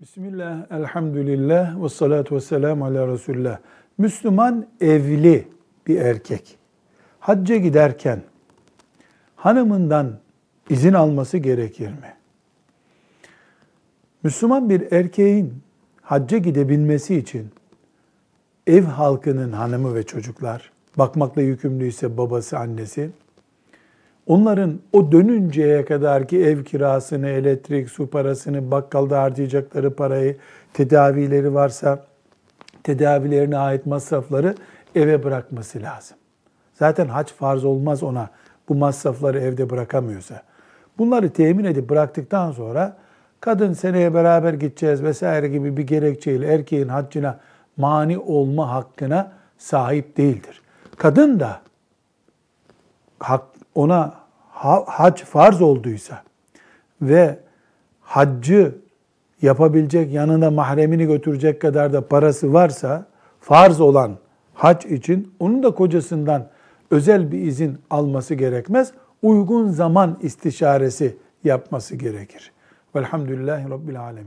Bismillah, elhamdülillah, ve salatu ve selamu ala Resulullah. Müslüman evli bir erkek. Hacca giderken hanımından izin alması gerekir mi? Müslüman bir erkeğin hacca gidebilmesi için ev halkının hanımı ve çocuklar, bakmakla yükümlüyse babası, annesi, Onların o dönünceye kadar ki ev kirasını, elektrik, su parasını, bakkalda harcayacakları parayı, tedavileri varsa tedavilerine ait masrafları eve bırakması lazım. Zaten hac farz olmaz ona bu masrafları evde bırakamıyorsa. Bunları temin edip bıraktıktan sonra kadın seneye beraber gideceğiz vesaire gibi bir gerekçeyle erkeğin haccına mani olma hakkına sahip değildir. Kadın da hak, ona hac farz olduysa ve haccı yapabilecek yanına mahremini götürecek kadar da parası varsa farz olan hac için onun da kocasından özel bir izin alması gerekmez. Uygun zaman istişaresi yapması gerekir. Velhamdülillahi Rabbil Alemin.